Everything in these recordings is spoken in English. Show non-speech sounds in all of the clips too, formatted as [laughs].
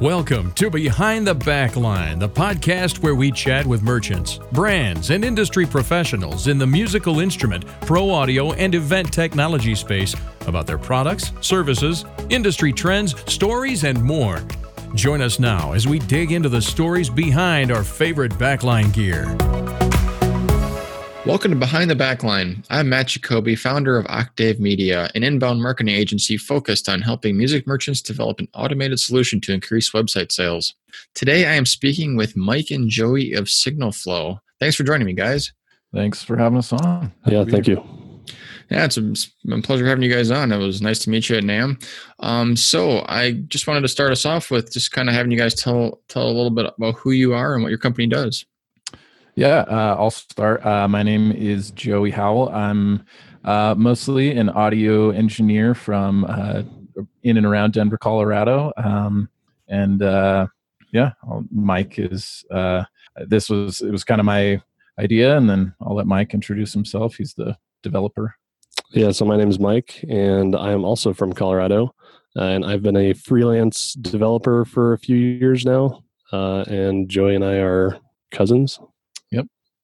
Welcome to Behind the Backline, the podcast where we chat with merchants, brands, and industry professionals in the musical instrument, pro audio, and event technology space about their products, services, industry trends, stories, and more. Join us now as we dig into the stories behind our favorite backline gear. Welcome to Behind the Backline. I'm Matt Jacoby, founder of Octave Media, an inbound marketing agency focused on helping music merchants develop an automated solution to increase website sales. Today, I am speaking with Mike and Joey of Signal Flow. Thanks for joining me, guys. Thanks for having us on. Yeah, thank you. Yeah, it's a, it's a pleasure having you guys on. It was nice to meet you at NAMM. Um, so I just wanted to start us off with just kind of having you guys tell tell a little bit about who you are and what your company does. Yeah, uh, I'll start. Uh, my name is Joey Howell. I'm uh, mostly an audio engineer from uh, in and around Denver, Colorado. Um, and uh, yeah, I'll, Mike is. Uh, this was it was kind of my idea, and then I'll let Mike introduce himself. He's the developer. Yeah, so my name is Mike, and I am also from Colorado, and I've been a freelance developer for a few years now. and Joey and I are cousins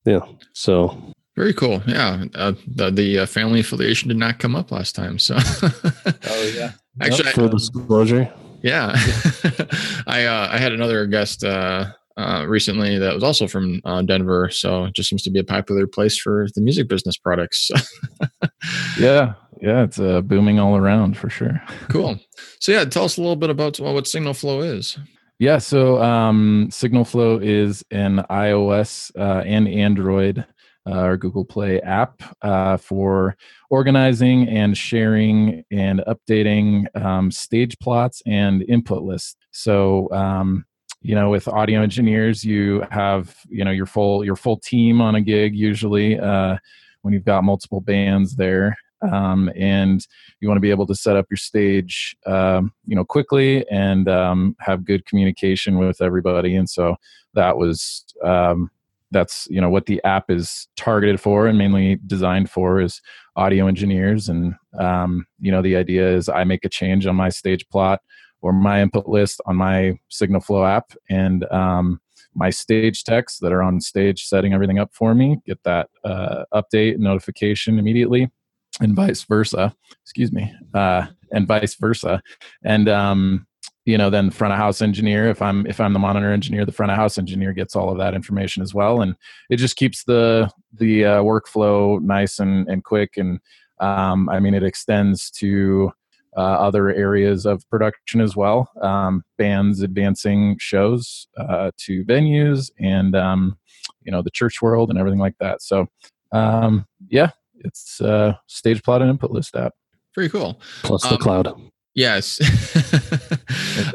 yeah so. Very cool. Yeah uh, the, the uh, family affiliation did not come up last time so. Oh yeah. [laughs] Actually yep, for disclosure. yeah. [laughs] I uh, i had another guest uh, uh, recently that was also from uh, denver so it just seems to be a popular place for the music business products. [laughs] Yeah yeah it's uh, booming all around for sure. Cool. So yeah tell us a little bit about what signal flow is yeah, so um, Signal Flow is an iOS uh, and Android uh, or Google Play app uh, for organizing and sharing and updating um, stage plots and input lists. So, um, you know, with audio engineers, you have you know your full your full team on a gig usually uh, when you've got multiple bands there um, and you want to be able to set up your stage um, you know quickly and um, have good communication with everybody. And so that was um, that's you know what the app is targeted for and mainly designed for is audio engineers. And um, you know the idea is i make a change on my stage plot or my input list on my signal flow app and um, my stage techs that are on stage setting everything up for me get that uh, update notification immediately and vice versa. Excuse me, uh, and vice versa. And um, you know, then front of house engineer. If I'm if I'm the monitor engineer, the front of house engineer gets all of that information as well, and it just keeps the the uh, workflow nice and and quick. And um, I mean, it extends to uh, other areas of production as well. Um, bands advancing shows uh, to venues and um, you know the church world and everything like that. So um, yeah, it's uh, stage plot and input list app. Very cool. Plus the um, cloud. Yes.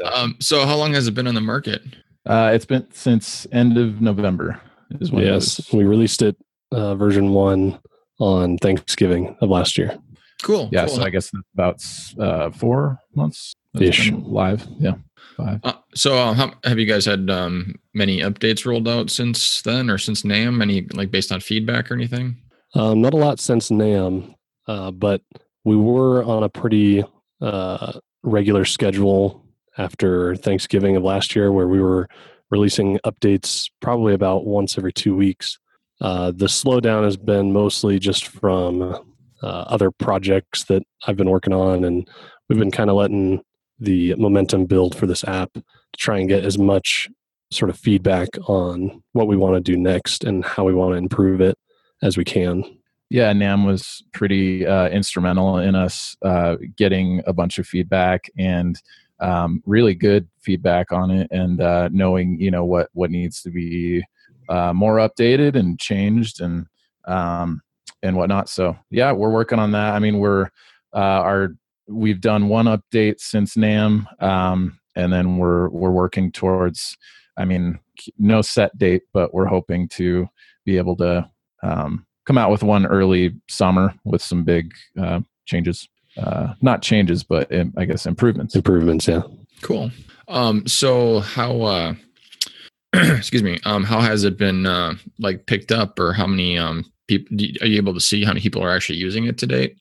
[laughs] [laughs] um, so how long has it been on the market? Uh, it's been since end of November. Is when yes, we released it uh, version one on Thanksgiving of last year. Cool. Yeah, cool. so I guess about uh, four months ish live. Yeah, five. Uh, so uh, how, have you guys had um, many updates rolled out since then, or since NAMM? Any like based on feedback or anything? Um, not a lot since NAMM, uh, but we were on a pretty uh, regular schedule after Thanksgiving of last year, where we were releasing updates probably about once every two weeks. Uh, the slowdown has been mostly just from uh, other projects that I've been working on, and we've been kind of letting the momentum build for this app to try and get as much sort of feedback on what we want to do next and how we want to improve it as we can. Yeah, NAMM was pretty uh, instrumental in us uh, getting a bunch of feedback and um, really good feedback on it, and uh, knowing you know what what needs to be uh, more updated and changed and um, and whatnot. So yeah, we're working on that. I mean, we're uh, our we've done one update since NAMM, um, and then we're we're working towards. I mean, no set date, but we're hoping to be able to um, come out with one early summer with some big uh, changes. Uh, not changes, but um, I guess improvements. Improvements, yeah. Cool. Um, so how? Uh, [clears throat] excuse me. Um, how has it been uh, like picked up, or how many um, people are you able to see how many people are actually using it to date?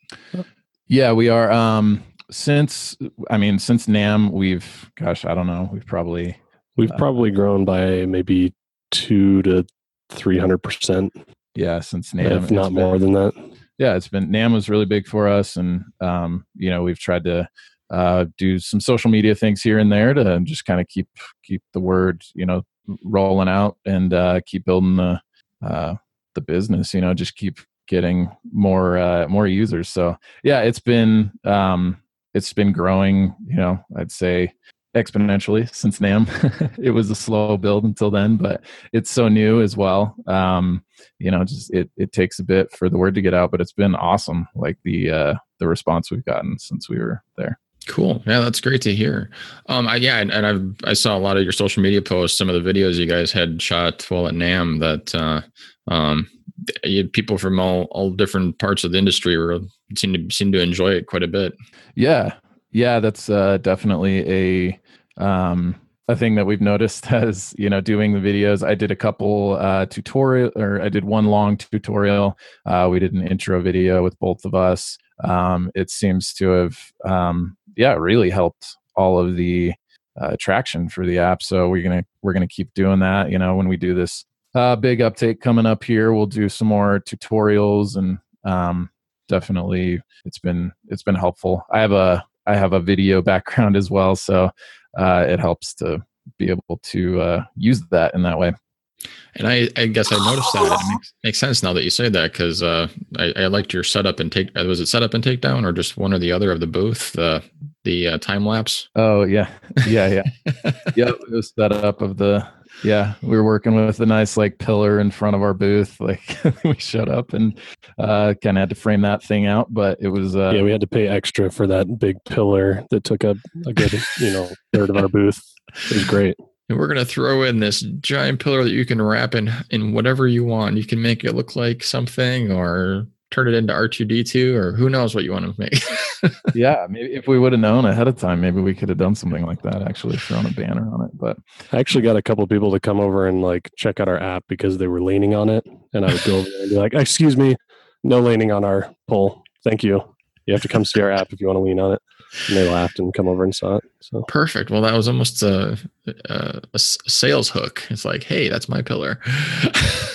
Yeah, we are. Um, since I mean since NAMM, we've gosh, I don't know, we've probably We've Uh, probably grown by maybe two to three hundred percent, yeah since NAMM, if not been- more than that. yeah, it's been NAMM was really big for us, and um, you know we've tried to uh, do some social media things here and there to just kind of keep keep the word you know rolling out and uh, keep building the uh, the business. You know, just keep getting more uh, more users. So yeah, it's been um, it's been growing. You know, I'd say exponentially since NAMM. [laughs] it was a slow build until then, but it's so new as well. Um, you know just it it takes a bit for the word to get out but it's been awesome like the uh the response we've gotten since we were there Cool. Yeah, that's great to hear. Um, I, yeah, and, and I've I saw a lot of your social media posts, some of the videos you guys had shot while at NAMM that uh, um, people from all all different parts of the industry were seem to seem to enjoy it quite a bit. yeah yeah that's uh definitely a um a thing that we've noticed [laughs] as you know doing the videos. I did a couple uh tutorial or i did one long tutorial. Uh we did an intro video with both of us. Um it seems to have um yeah really helped all of the uh, traction for the app. So we're gonna we're gonna keep doing that you know when we do this uh big uptake coming up here. We'll do some more tutorials and um definitely it's been it's been helpful. I have a i have a video [laughs] background as well so uh it helps to be able to uh use that in that way And I, I guess I noticed that it makes, makes sense now that you say that because uh, I, I liked your setup and take. Was it setup and takedown or just one or the other of the booth? The the uh, time lapse. oh yeah yeah yeah [laughs] yep it was set up of the yeah we were working with a nice like pillar in front of our booth like [laughs] we showed up and uh kind of had to frame that thing out but it was uh yeah, we had to pay extra for that big pillar that took up a good, you know, third of our booth. It was great. And we're gonna throw in this giant pillar that you can wrap in in whatever you want. You can make it look like something, or turn it into R two D two, or who knows what you want to make. [laughs] yeah maybe if we would have known ahead of time maybe we could have done something like that actually thrown a banner on it but I actually got a couple of people to come over and like check out our app because they were leaning on it. And I would go over there and be like, excuse me, no leaning on our pole. Thank you. You have to come see our app if you want to lean on it. And they laughed and come over and saw it. So Perfect. Well, that was almost a sales hook. It's like, hey, that's my pillar.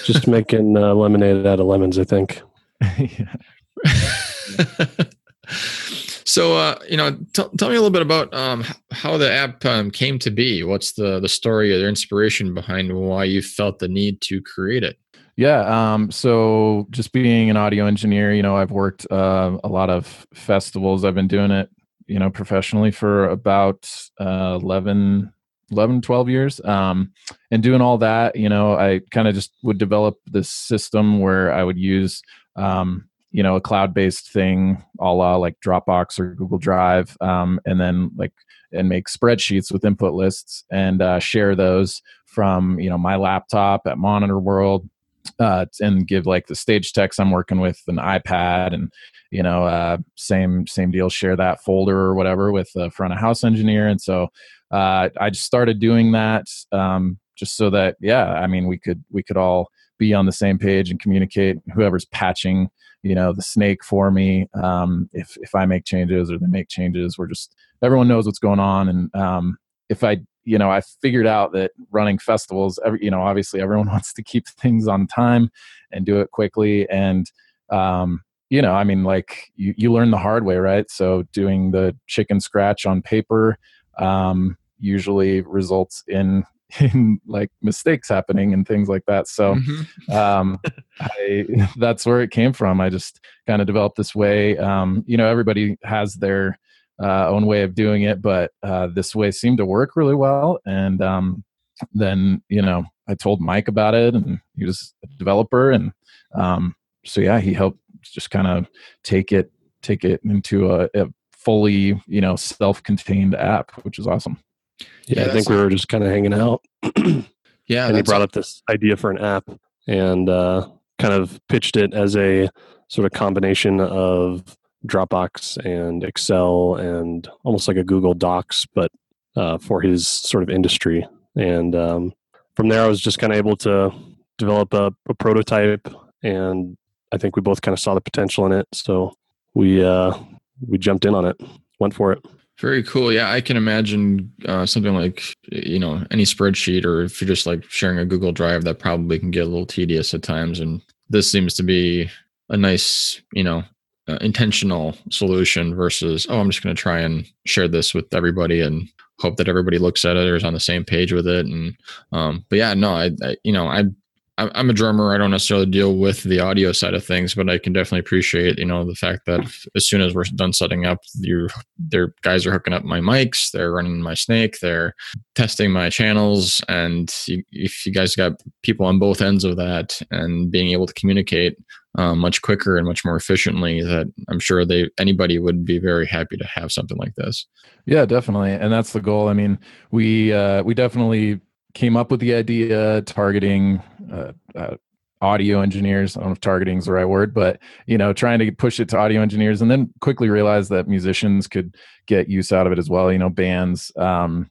just making uh, lemonade out of lemons, I think. [laughs] so, uh, you know, t- tell me a little bit about um, how the app um, came to be. What's the the story or the inspiration behind why you felt the need to create it? Yeah. Um, so just being an audio engineer, you know, I've worked uh, a lot of festivals. I've been doing it, you know, professionally for about uh, 11, 11, 12 years. Um, and doing all that, you know, I kind of just would develop this system where I would use, um, you know, a cloud based thing, a la like Dropbox or Google Drive, um, and then like, and make spreadsheets with input lists and uh, share those from, you know, my laptop at Monitor World uh, and give like the stage text I'm working with an iPad and you know uh, same same deal share that folder or whatever with the front of house engineer. And so uh, I just started doing that um, just so that yeah I mean we could we could all be on the same page and communicate whoever's patching you know the snake for me. Um, if if I make changes or they make changes we're just everyone knows what's going on. And um, if I you know i figured out that running festivals every you know obviously everyone [laughs] wants to keep things on time and do it quickly. And um you know i mean like you, you learn the hard way right? So doing the chicken scratch on paper um usually results in [laughs] in like mistakes happening and things like that so Mhm. [laughs] um, I, [laughs] that's where it came from. I just kind of developed this way. Um, you know, everybody has their uh, own way of doing it, but uh, this way seemed to work really well. And um, then, you know, I told Mike about it, and he was a developer, and um, so yeah, he helped just kind of take it take it into a, a fully, you know, self-contained app, which is awesome. Yeah, Yeah, I think we were just kind of hanging out. [clears throat] Yeah, and he brought up this idea for an app and uh, kind of pitched it as a sort of combination of Dropbox and Excel and almost like a Google Docs, but uh, for his sort of industry. And um, from there, I was just kind of able to develop a, a prototype, and I think we both kind of saw the potential in it. So we uh, we jumped in on it. went for it. Very cool. Yeah, I can imagine uh, something like you know any spreadsheet, or if you're just like sharing a Google Drive, that probably can get a little tedious at times. And this seems to be a nice, you know, uh, intentional solution versus oh, I'm just going to try and share this with everybody and hope that everybody looks at it or is on the same page with it. And um, but yeah, no, I, I you know I I'm a drummer. I don't necessarily deal with the audio side of things, but I can definitely appreciate, you know, the fact that as soon as we're done setting up, you their guys are hooking up my mics, they're running my snake, they're testing my channels, and you, if you guys got people on both ends of that and being able to communicate um, much quicker and much more efficiently, that I'm sure they anybody would be very happy to have something like this. Yeah, definitely, and that's the goal. I mean, we uh, we definitely came up with the idea targeting uh, uh, audio engineers. I don't know if targeting is the right word, but you know, trying to push it to audio engineers, and then quickly realized that musicians could get use out of it as well. You know, bands, um,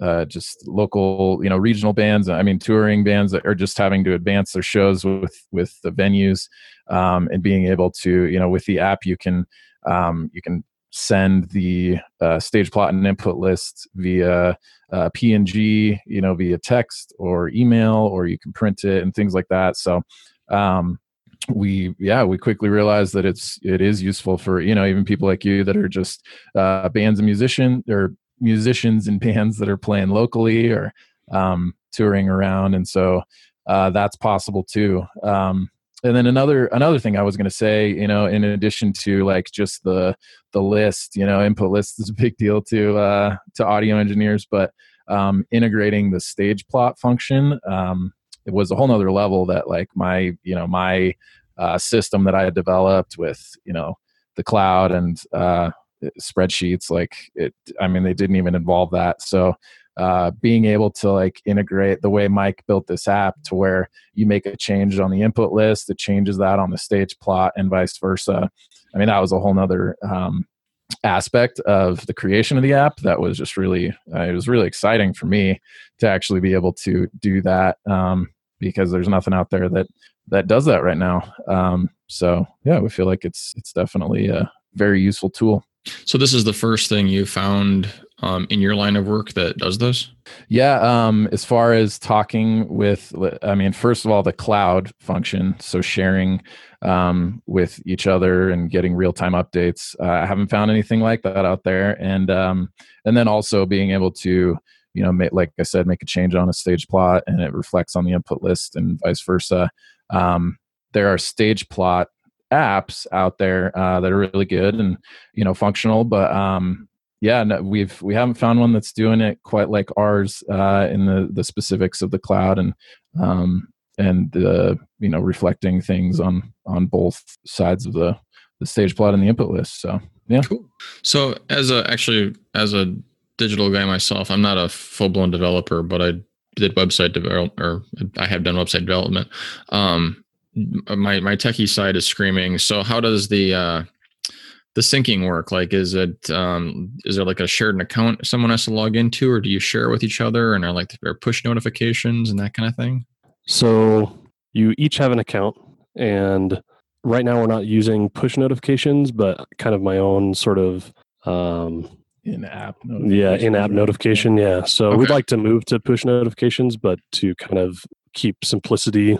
uh, just local, you know, regional bands. I mean, touring bands that are just having to advance their shows with with the venues, um, and being able to, you know, with the app, you can um, you can send the uh, stage plot and input list via uh, PNG, you know, via text or email, or you can print it and things like that. So, um, we yeah we quickly realized that it's it is useful for you know even people like you that are just uh, bands and musician or musicians and [laughs] bands that are playing locally or um, touring around and so uh, that's possible too um, and then another another thing I was going to say, you know, in addition to like just the the list, you know, input list is a big deal to uh, to audio engineers, but um, integrating the stage plot function um, it was a whole nother level that like my you know my uh, system that I had developed with you know the cloud and uh, spreadsheets like it. I mean, they didn't even involve that, so uh, being able to like integrate the way Mike built this app to where you make a change on the input list, it changes that on the stage plot and vice versa. I mean, that was a whole nother um, aspect of the creation of the app that was just really, uh, it was really exciting for me to actually be able to do that um, because there's nothing out there that that does that right now. Um, so yeah, we feel like it's it's definitely a very useful tool. So this is the first thing you found um, in your line of work that does this? Yeah. Um, as far as talking with, I mean, first of all, the cloud function. So sharing um, with each other and getting real time updates. Uh, I haven't found anything like that out there. And um, and then also being able to, you know, make, like I said, make a change on a stage plot and it reflects on the input list and vice versa. Um, there are stage plot apps out there uh, that are really good and you know functional but um yeah no, we've we haven't found one that's doing it quite like ours uh in the the specifics of the cloud and um and the you know reflecting things on on both sides of the the stage plot and the input list so yeah cool so as a actually as a digital guy myself i'm not a full-blown developer but i did website develop or i have done website development um my my techie side is screaming. So how does the uh, the syncing work? Like, is it um, is there like a shared account someone has to log into, or do you share with each other and are like there push notifications and that kind of thing? So you each have an account, and right now we're not using push notifications, but kind of my own sort of um, in app yeah in app notification yeah so okay. we'd like to move to push notifications but to kind of keep simplicity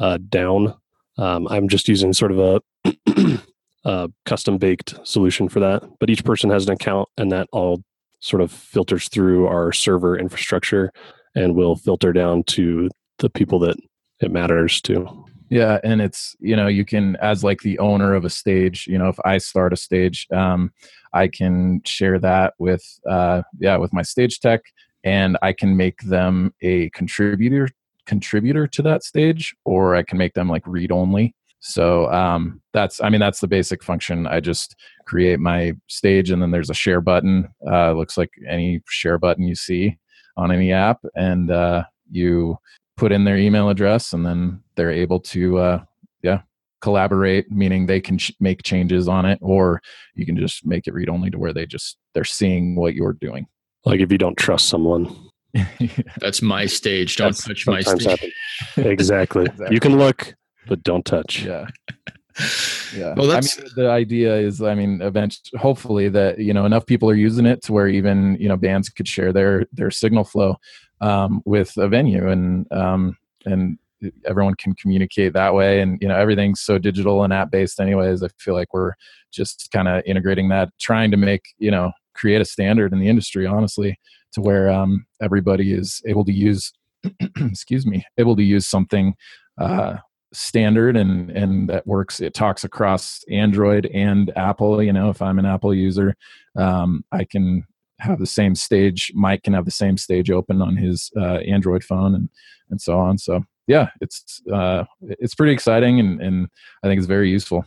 uh, down. Um, I'm just using sort of a, a custom baked solution for that. But each person has an account, and that all sort of filters through our server infrastructure and will filter down to the people that it matters to. Yeah, and it's you know you can as like the owner of a stage. You know, if I start a stage, um, I can share that with uh, yeah with my stage tech, and I can make them a contributor contributor to that stage or I can make them like read only. So um, that's, I mean, that's the basic function. I just create my stage and then there's a share button. Uh, looks like any share button you see on any app. And uh, you put in their email address and then they're able to, uh, yeah, collaborate, meaning they can ch- make changes on it or you can just make it read only to where they just, they're seeing what you're doing. Like if you don't trust someone, [laughs] That's my stage. Don't That's touch my stage. exactly. [laughs] exactly. You can look, but don't touch. Yeah. [laughs] yeah Well, i that's mean the idea is i mean eventually hopefully that you know enough people are using it to where even you know bands could share their their signal flow um, with a venue and um, and everyone can communicate that way and you know everything's so digital and app based anyways i feel like we're just kind of integrating that trying to make you know create a standard in the industry honestly to where um, everybody is able to use [clears throat] excuse me able to use something uh, standard and and that works it talks across android and apple you know if i'm an apple user um, i can have the same stage mike can have the same stage open on his uh, android phone and and so on. So yeah it's uh, it's pretty exciting and and i think it's very useful.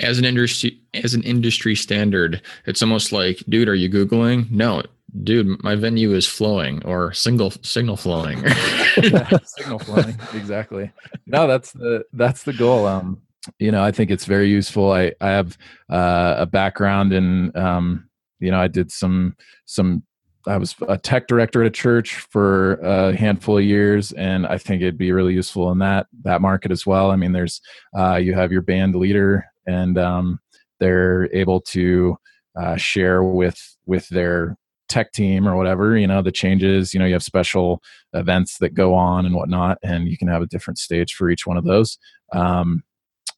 As an industry as an industry standard it's almost like dude are you googling? No dude my venue is flowing or single signal flowing. [laughs] [laughs] Signal flowing exactly. No that's the that's the goal. Um you know i think it's very useful. I i have uh, a background in um you know i did some some i was a tech director at a church for a handful of years and i think it'd be really useful in that that market as well. I mean there's uh you have your band leader and um they're able to uh, share with with their tech team or whatever you know the changes you know you have special events that go on and whatnot and you can have a different stage for each one of those. Um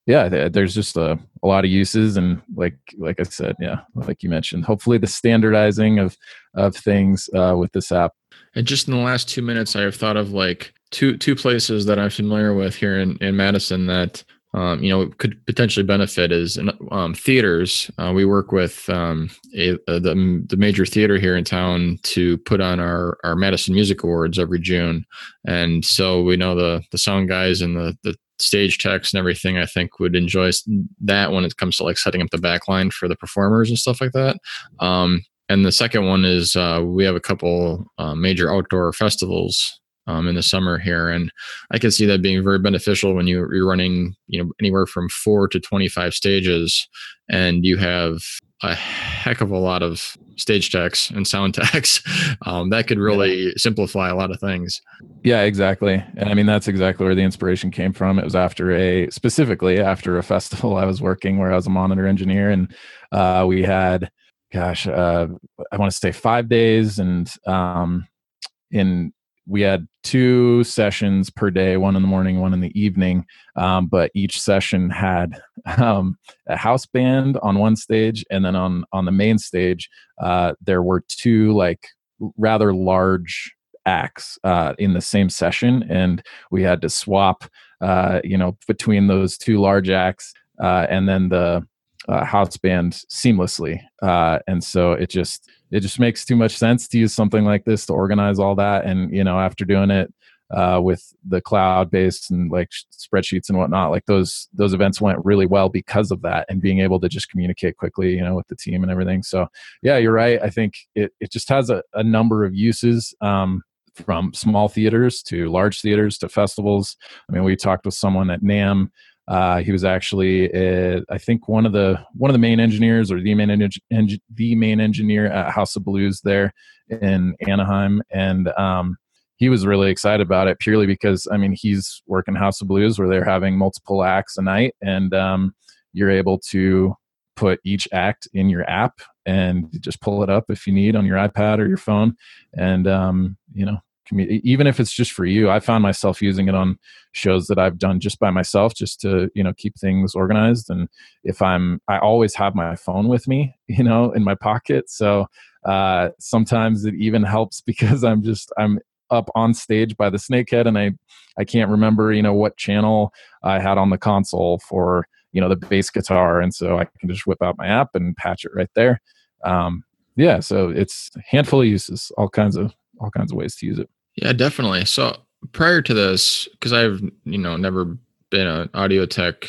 yeah th- there's just a, a lot of uses and like like i said yeah like you mentioned hopefully the standardizing of of things uh, with this app. And just in the last two minutes i have thought of like two two places that i'm familiar with here in, in madison that um, you know could potentially benefit is um, theaters. Uh, we work with um, a, a, the, the major theater here in town to put on our, our Madison Music Awards every June, and so we know the the sound guys and the the stage techs and everything. I think would enjoy that when it comes to like setting up the back line for the performers and stuff like that. Um, and the second one is uh, we have a couple uh, major outdoor festivals um, in the summer here. And I can see that being very beneficial when you, you're running, you know, anywhere from four to 25 stages and you have a heck of a lot of stage techs and sound [laughs] techs. Um, that could really yeah. simplify a lot of things. Yeah, exactly. And I mean, that's exactly where the inspiration came from. It was after a, specifically after a [laughs] festival I was working where I was a monitor engineer and uh, we had, gosh, uh, I want to say five days and um, in we had two sessions per day one in the morning one in the evening um, but each session had um, a house band on one stage and then on on the main stage uh, there were two like rather large acts uh, in the same session and we had to swap uh, you know between those two large acts uh, and then the uh, house band seamlessly. Uh, and so it just it just makes too much sense to use something like this to organize all that. And you know after doing it uh, with the cloud based and like spreadsheets and whatnot like those those events went really well because of that and being able to just communicate quickly you know with the team and everything. So yeah you're right. I think it, it just has a, a number of uses um, from small theaters to large theaters to festivals. I mean we talked with someone at NAMM uh, he was actually, uh, I think, one of the one of the main engineers or the main en- the main engineer at House of Blues there in Anaheim, and um, he was really excited about it purely because I mean he's working House of Blues where they're having multiple acts a night, and um, you're able to put each act in your app and just pull it up if you need on your iPad or your phone, and um, you know even if it's just for you i found myself using it on shows that i've done just by myself just to you know keep things organized. And if i'm i always have my phone with me [laughs] you know in my pocket. So uh sometimes it even helps [laughs] because i'm just i'm up on stage by the snakehead and i i can't remember you know what channel i had on the console for you know the bass guitar. And so i can just whip out my app and patch it right there. Um yeah so it's handful of uses all kinds of all kinds of ways to use it yeah, definitely. So prior to this, because I've you know never been an audio tech,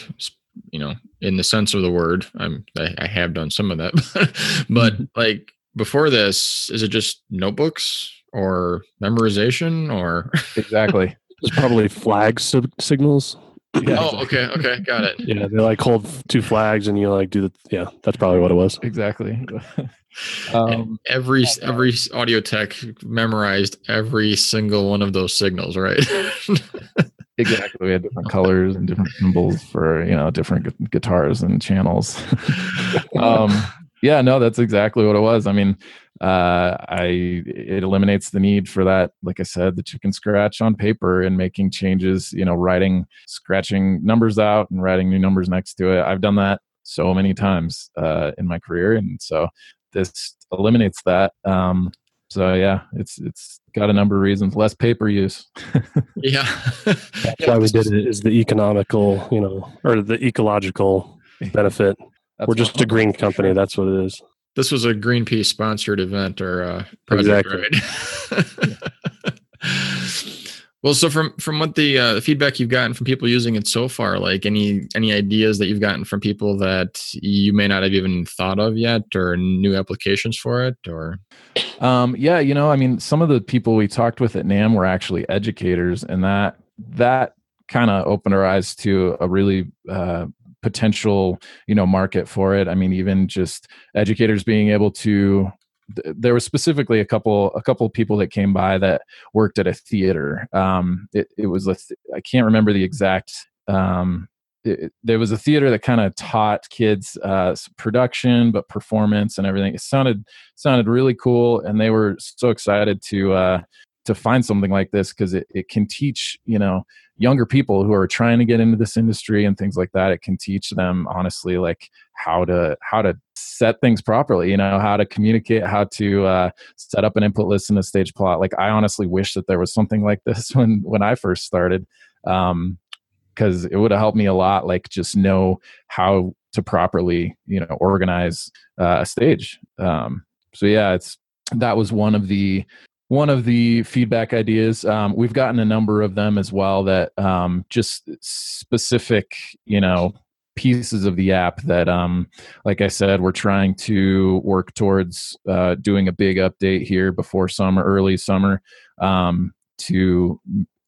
you know, in the sense of the word. I'm I, I have done some of that, [laughs] but mm-hmm. like before this, is it just notebooks or memorization or [laughs] exactly? It's probably flag signals. Yeah, oh, okay, okay, got it. Yeah, they like hold two flags, and you like do the. Yeah, that's probably what it was. Exactly. [laughs] Um, every every audio tech memorized every single one of those signals, right? [laughs] exactly we had different colors and different symbols for you know different gu- guitars and channels [laughs] um yeah no that's exactly what it was i mean uh i it eliminates the need for that like i said the chicken scratch on paper and making changes you know writing scratching numbers out and writing new numbers next to it i've done that so many times uh in my career and so this eliminates that um so yeah it's it's got a number of reasons less paper use [laughs] yeah. That's Yeah, why we did it is the economical, you know, or the ecological [laughs] benefit. That's We're just a green company. That's what it is. This was a Greenpeace sponsored event or uh, project, Exactly. right? [laughs] well, so from from what the uh, feedback you've gotten from people using it so far, like any any ideas that you've gotten from people that you may not have even thought of yet, or new applications for it, or Um, yeah, you know, I mean, some of the people we talked with at NAMM were actually educators, and that that kind of opened our eyes to a really uh, potential, you know, market for it. I mean, even just educators being able to. th- There was specifically a couple a couple people that came by that worked at a theater. Um, it, it was a th- I can't remember the exact um, there was a theater that kind of taught kids uh, production, but performance and everything. It sounded sounded really cool, and they were so excited to uh, to find something like this because it, it can teach you know younger people who are trying to get into this industry and things like that. It can teach them honestly like how to how to set things properly. You know how to communicate, how to uh, set up an input list in a stage plot. Like I honestly wish that there was something like this [laughs] when when I first started. Um, because it would have helped me a lot like just know how to properly you know organize uh, a stage um, so yeah it's that was one of the one of the feedback ideas um, we've gotten a number of them as well that um, just specific you know pieces of the app that um, like i said we're trying to work towards uh, doing a big update here before summer early summer um, to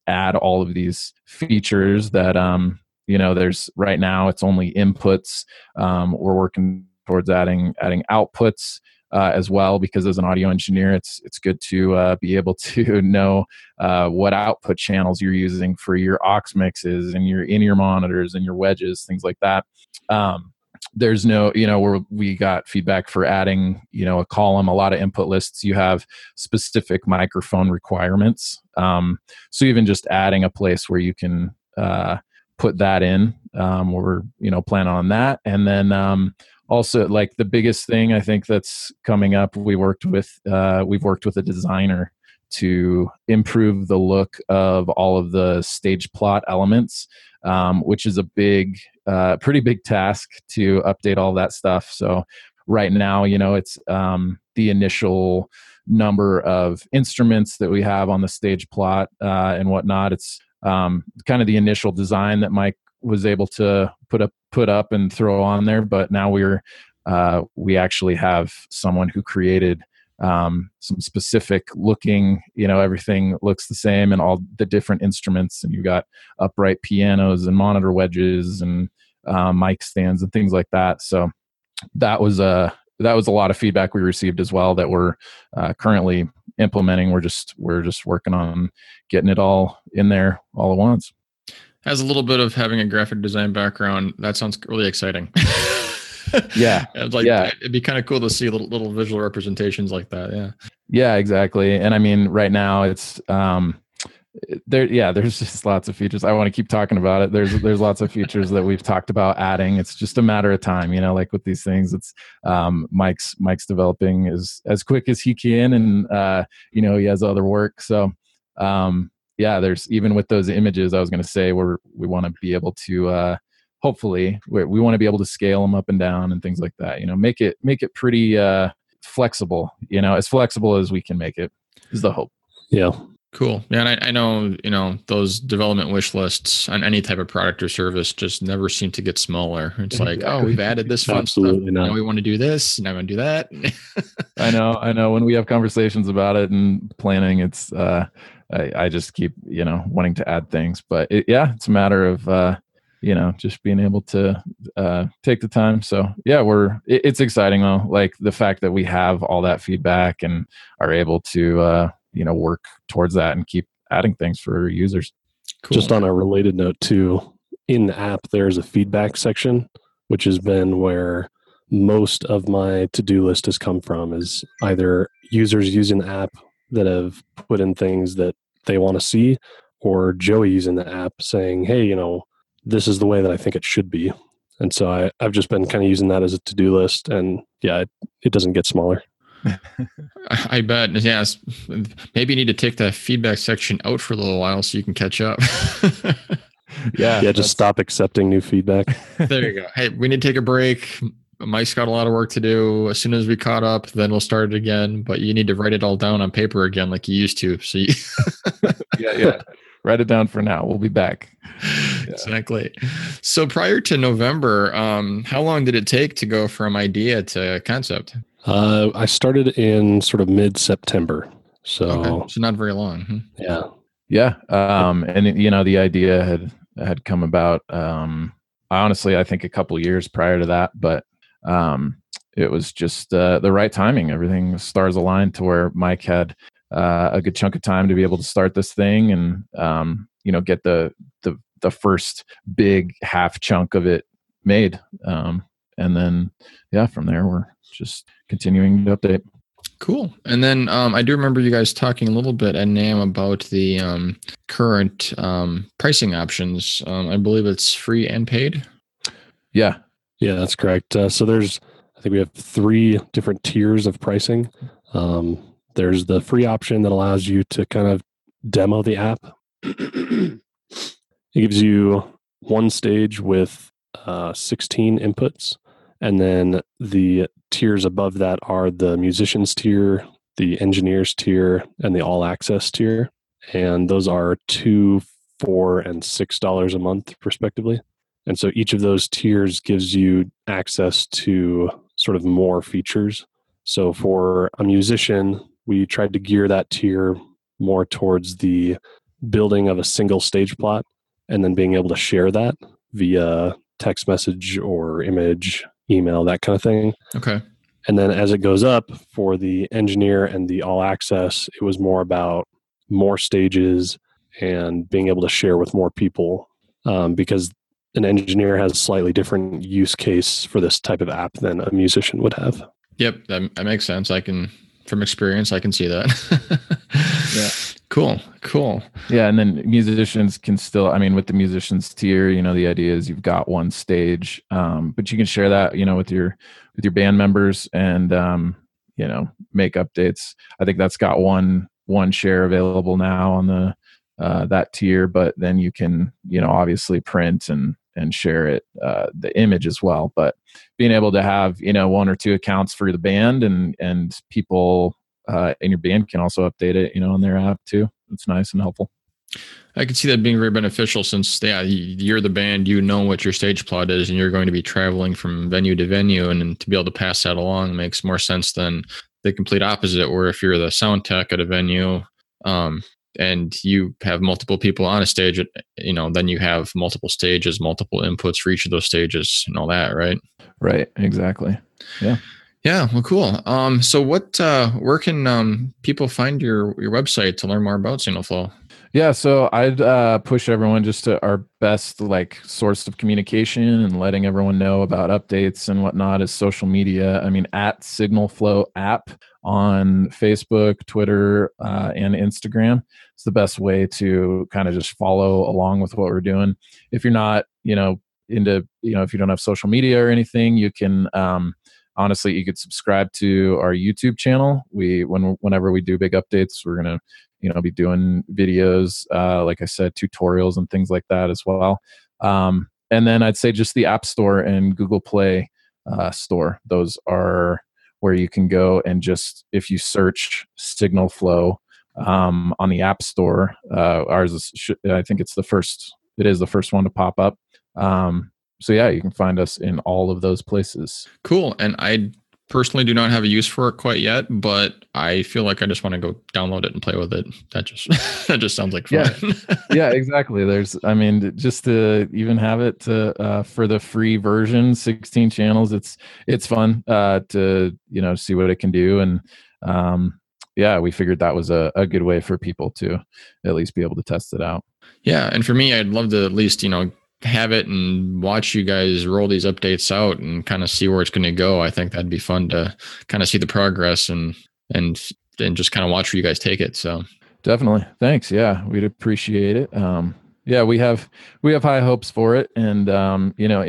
add all of these features that um you know there's right now it's only inputs. Um we're working towards adding adding outputs uh, as well because as an audio engineer it's it's good to uh, be able [laughs] to know uh, what output channels you're using for your aux mixes and your in-ear monitors and your wedges things like that. Um, there's no you know where we got feedback for adding you know a column a lot of input lists. You have specific microphone requirements. Um, so even just adding a place where you can uh, put that in um, we're you know plan on that. And then um, also like the biggest thing i think that's coming up we worked with uh, we've worked with a designer to improve the look of all of the stage plot elements um, which is a big uh, pretty big task to update all that stuff. So right now you know it's um, the initial number of instruments that we have on the stage plot uh, and whatnot. It's um, kind of the initial design that mike was able to put up put up and throw on there but now we're uh, we actually have someone who created um, some specific looking you know everything looks the same and all the different instruments and you got upright pianos and monitor wedges and uh, mic stands and things like that. So that was a that was a lot of feedback we received as well that we're uh, currently implementing. We're just we're just working on getting it all in there all at once has a little bit of having a graphic design background. That sounds really exciting. [laughs] Yeah. like Yeah. it'd be kind of cool to see little little visual representations like that. Yeah. Yeah, exactly. And I mean, right now it's um there yeah, there's just lots of features. I want to keep talking about it. There's there's lots of features that we've talked about adding. It's just a matter of time, you know, like with these things. It's um Mike's Mike's developing as as quick as he can and uh you know, he has other work. So um yeah, there's even with those images I was going to say we're we want to be able to uh hopefully we, we want to be able to scale them up and down and things like that, you know, make it make it pretty uh flexible, you know, as flexible as we can make it is the hope. Yeah. Cool. Yeah, and I, I know you know those development wish lists on any type of product or service just never seem to get smaller. It's like, oh, we've added this fun stuff. Not. Now we want to do this. Now we want to do that. [laughs] I know, I know. When we have conversations about it and planning, it's uh, I, I just keep you know wanting to add things, but it, yeah, it's a matter of uh, you know just being able to uh, take the time. So yeah, we're it, it's exciting though. Like the fact that we have all that feedback and are able to uh, you know work towards that and keep adding things for users. Cool. Just on a related note, too, in the app, there's a feedback section, which has been where most of my to do list has come from is either users using the app that have put in things that they want to see, or Joey using the app saying, hey, you know, this is the way that I think it should be. And so I, I've just been kind of using that as a to do list. And yeah, it, it doesn't get smaller. [laughs] I bet. Yes. Maybe you need to take that feedback section out for a little while so you can catch up. [laughs] Yeah. Yeah, just stop accepting new feedback. there you go. Hey, we need to take a break. Mike's got a lot of work to do. As soon as we caught up, then we'll start it again. But you need to write it all down on paper again, like you used to. So you [laughs] yeah, yeah. Write it down for now. We'll be back. [laughs] exactly. So prior to November, um, how long did it take to go from idea to concept? Uh, I started in sort of mid September. So, Okay, so not very long. Hmm. yeah. Yeah. Um, and you know, the idea had had come about. Um, I honestly, I think a couple years prior to that, but um, it was just uh, the right timing. Everything stars aligned to where Mike had uh, a good chunk of time to be able to start this thing and um, you know get the the the first big half chunk of it made. Um, and then yeah, from there we're just continuing to update. Cool. And then um, I do remember you guys talking a little bit at NAMM about the um, current um, pricing options. Um, I believe it's free and paid. Yeah. Yeah, that's correct. Uh, so there's, I think we have three different tiers of pricing. Um, there's the free option that allows you to kind of demo the app. it gives you one stage with uh, 16 inputs. And then the tiers above that are the musicians tier, the engineers tier, and the all access tier. And those are two, four, and six dollars a month, respectively. And so each of those tiers gives you access to sort of more features. So for a musician, we tried to gear that tier more towards the building of a single stage plot and then being able to share that via text message or image, email, that kind of thing. Okay. And then as it goes up for the engineer and the all access, it was more about more stages and being able to share with more people um, because an engineer has a slightly different use case for this type of app than a musician would have. Yep, that, that makes sense. I can, from experience, I can see that. [laughs] Yeah. Cool. Cool. Yeah, and then musicians can still. I mean, with the musicians tier, you know, the idea is you've got one stage, um, but you can share that, you know, with your with your band members and um, you know make updates. I think that's got one one share available now on the uh, that tier, but then you can, you know, obviously print and and share it uh, the image as well. But being able to have you know one or two accounts for the band and and people uh, in your band can also update it, you know, on their app too. It's nice and helpful. I can see that being very beneficial since, yeah, you're the band, you know what your stage plot is, and you're going to be traveling from venue to venue, and, and to be able to pass that along makes more sense than the complete opposite. Where if you're the sound tech at a venue, um, and you have multiple people on a stage, you know, then you have multiple stages, multiple inputs for each of those stages, and all that, right? Right. Exactly. Yeah, Yeah. well, cool. Um, so what, uh, where can um, people find your your website to learn more about Signal Flow? Yeah. So I'd uh, push everyone just to our best like source of communication and letting everyone know about updates and whatnot is social media. I mean, at Signal Flow app on Facebook, Twitter, uh, and Instagram. It's the best way to kind of just follow along with what we're doing. If you're not, you know, into, you know, if you don't have social media or anything, you can, um, honestly, you could subscribe to our YouTube channel. We, when, whenever we do big updates, we're going to, you know, be doing videos, uh, like I said, tutorials and things like that as well. Um, and then I'd say just the App Store and Google Play uh, Store. Those are where you can go and just if you search Signal Flow um, on the App Store, uh, ours is I think it's the first. It is the first one to pop up. Um, so yeah, you can find us in all of those places. Cool. And I personally do not have a use for it quite yet, but I feel like I just want to go download it and play with it. That just [laughs] that just sounds like fun. [laughs] yeah, exactly. There's, I mean, just to even have it to uh, for the free version, 16 channels. It's it's fun uh, to you know see what it can do, and um, yeah, we figured that was a, a good way for people to at least be able to test it out. Yeah, and for me, I'd love to at least you know have it and watch you guys roll these updates out and kind of see where it's going to go. I think that'd be fun to kind of see the progress and and and just kind of watch where you guys take it. So definitely, thanks. Yeah, we'd appreciate it. Um, yeah, we have we have high hopes for it, and um, you know,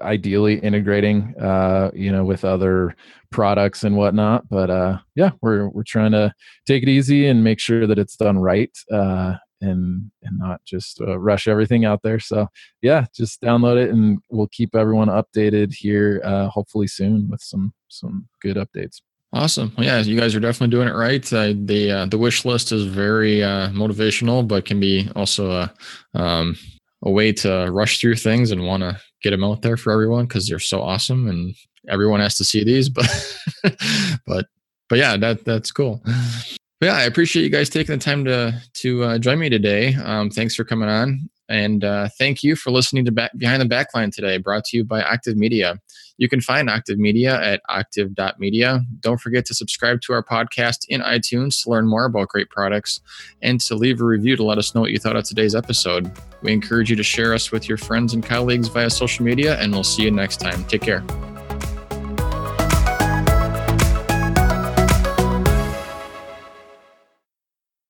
ideally integrating, uh, you know, with other products and whatnot. But uh, yeah, we're we're trying to take it easy and make sure that it's done right, uh, and and not just uh, rush everything out there. So yeah, just download it, and we'll keep everyone updated here, uh, hopefully soon with some some good updates. Awesome. Well, yeah, you guys are definitely doing it right. Uh, the uh, the wish list is very uh, motivational, but can be also a um, a way to rush through things and want to get them out there for everyone because they're so awesome and everyone has to see these. But [laughs] but but yeah, that that's cool. Yeah, I appreciate you guys taking the time to to uh, join me today. Um, thanks for coming on. And uh, thank you for listening to Back, Behind the Backline today, brought to you by Octave Media. You can find Octave Media at octave.media. Don't forget to subscribe to our podcast in iTunes to learn more about great products and to leave a review to let us know what you thought of today's episode. We encourage you to share us with your friends and colleagues via social media, and we'll see you next time. Take care.